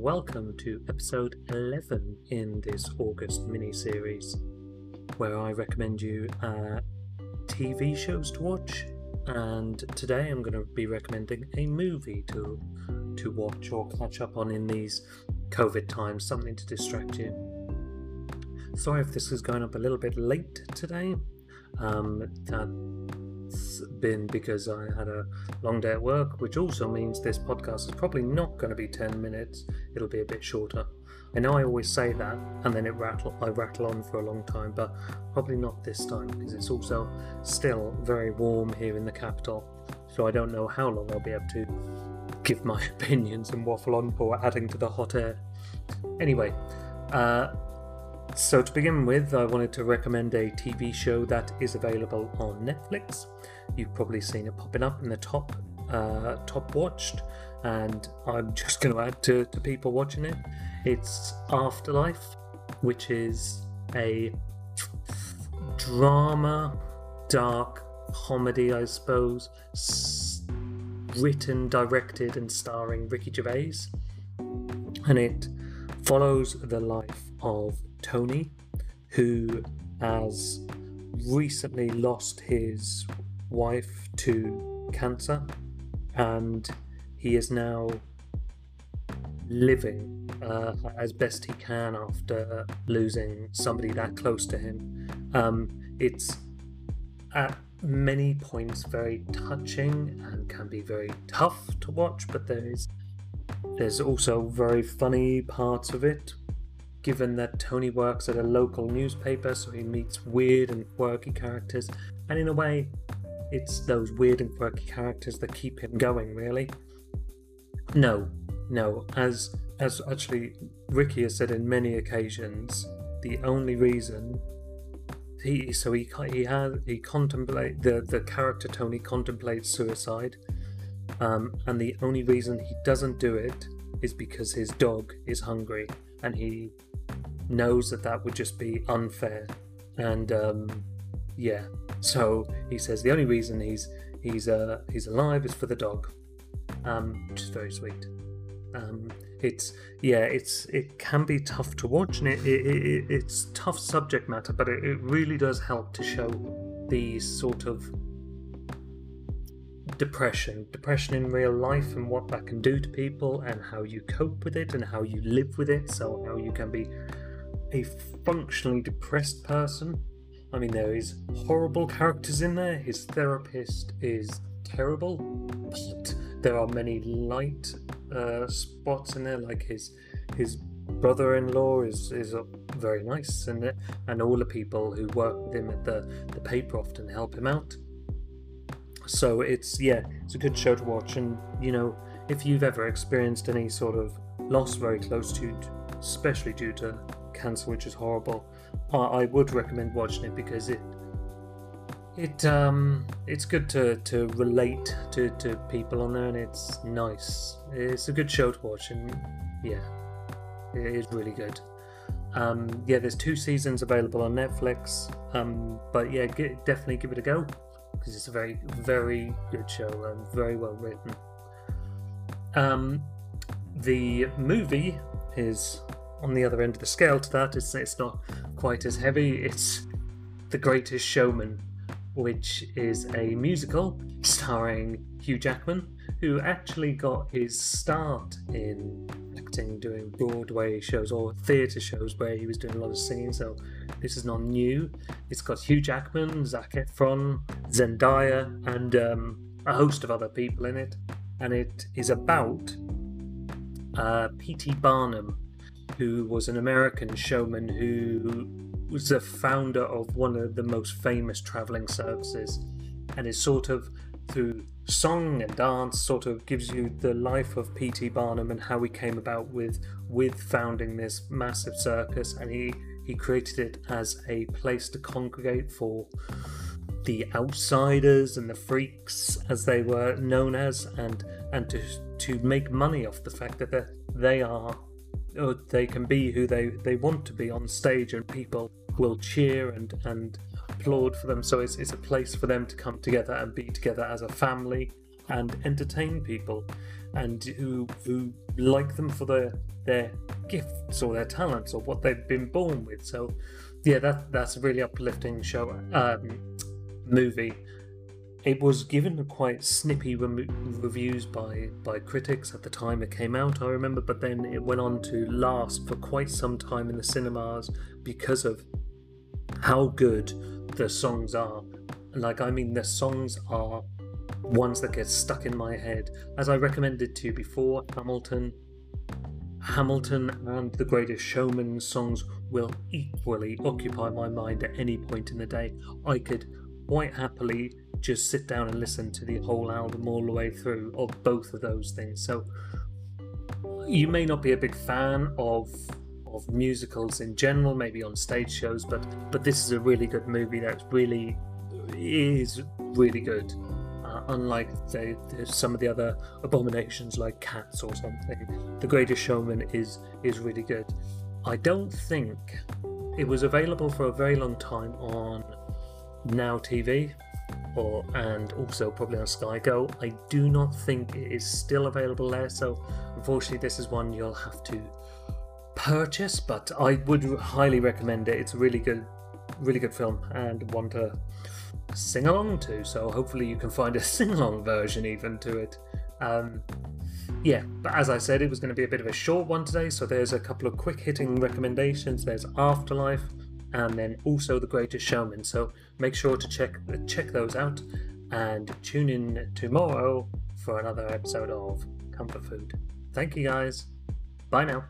welcome to episode 11 in this August mini series, where I recommend you uh, TV shows to watch. And today I'm going to be recommending a movie to to watch or catch up on in these COVID times, something to distract you. Sorry if this is going up a little bit late today. Um, been because I had a long day at work, which also means this podcast is probably not going to be 10 minutes. It'll be a bit shorter. I know I always say that, and then it rattle I rattle on for a long time, but probably not this time because it's also still very warm here in the capital. So I don't know how long I'll be able to give my opinions and waffle on for adding to the hot air. Anyway, uh, so, to begin with, I wanted to recommend a TV show that is available on Netflix. You've probably seen it popping up in the top uh, top watched, and I'm just going to add to, to people watching it. It's Afterlife, which is a drama, dark comedy, I suppose, s- written, directed, and starring Ricky Gervais, and it follows the life of Tony, who has recently lost his wife to cancer and he is now living uh, as best he can after losing somebody that close to him. Um, it's at many points very touching and can be very tough to watch, but there is there's also very funny parts of it given that Tony works at a local newspaper, so he meets weird and quirky characters, and in a way, it's those weird and quirky characters that keep him going, really. No, no, as as actually Ricky has said in many occasions, the only reason he so he he has he contemplate the the character Tony contemplates suicide, um, and the only reason he doesn't do it is because his dog is hungry and he knows that that would just be unfair. And um, yeah, so he says the only reason he's he's uh, he's alive is for the dog, um, which is very sweet. Um, it's yeah, it's it can be tough to watch, and it, it, it it's tough subject matter, but it, it really does help to show these sort of depression, depression in real life, and what that can do to people, and how you cope with it, and how you live with it. So how you can be a functionally depressed person. I mean, there is horrible characters in there. His therapist is terrible, but there are many light uh, spots in there, like his his brother-in-law is is very nice, and and all the people who work with him at the the paper often help him out. So it's yeah, it's a good show to watch, and you know, if you've ever experienced any sort of loss very close to, especially due to cancer, which is horrible, I, would recommend watching it because it it um it's good to to relate to to people on there, and it's nice. It's a good show to watch, and yeah, it is really good. Um, yeah, there's two seasons available on Netflix. Um, but yeah, get, definitely give it a go because it's a very, very good show and very well written. Um, the movie is on the other end of the scale to that. It's, it's not quite as heavy. It's The Greatest Showman, which is a musical starring Hugh Jackman, who actually got his start in acting, doing Broadway shows or theatre shows where he was doing a lot of singing. So this is not new. It's got Hugh Jackman, Zac Efron, Zendaya, and um, a host of other people in it. And it is about uh, P.T. Barnum, who was an American showman who was the founder of one of the most famous traveling circuses and is sort of through song and dance sort of gives you the life of P.T. Barnum and how he came about with with founding this massive circus and he he created it as a place to congregate for the outsiders and the freaks as they were known as and and to to make money off the fact that they are they can be who they, they want to be on stage and people will cheer and, and applaud for them. So it's, it's a place for them to come together and be together as a family and entertain people and who, who like them for their their gifts or their talents or what they've been born with. So, yeah, that that's a really uplifting show um, movie. It was given quite snippy rem- reviews by by critics at the time it came out. I remember, but then it went on to last for quite some time in the cinemas because of how good the songs are. Like, I mean, the songs are ones that get stuck in my head. As I recommended to you before, Hamilton, Hamilton and The Greatest Showman songs will equally occupy my mind at any point in the day. I could quite happily just sit down and listen to the whole album all the way through of both of those things. So you may not be a big fan of of musicals in general, maybe on stage shows, but but this is a really good movie that really is really good. Uh, unlike the, the, some of the other abominations like Cats or something, The Greatest Showman is is really good. I don't think it was available for a very long time on Now TV or and also probably on Sky Go. I do not think it is still available there, so unfortunately this is one you'll have to purchase, but I would highly recommend it. It's a really good really good film and one to sing along to. So hopefully you can find a sing along version even to it. Um, yeah, but as I said, it was going to be a bit of a short one today. So there's a couple of quick hitting recommendations. There's Afterlife, and then also The Greatest Showman. So make sure to check check those out, and tune in tomorrow for another episode of Comfort Food. Thank you guys. Bye now.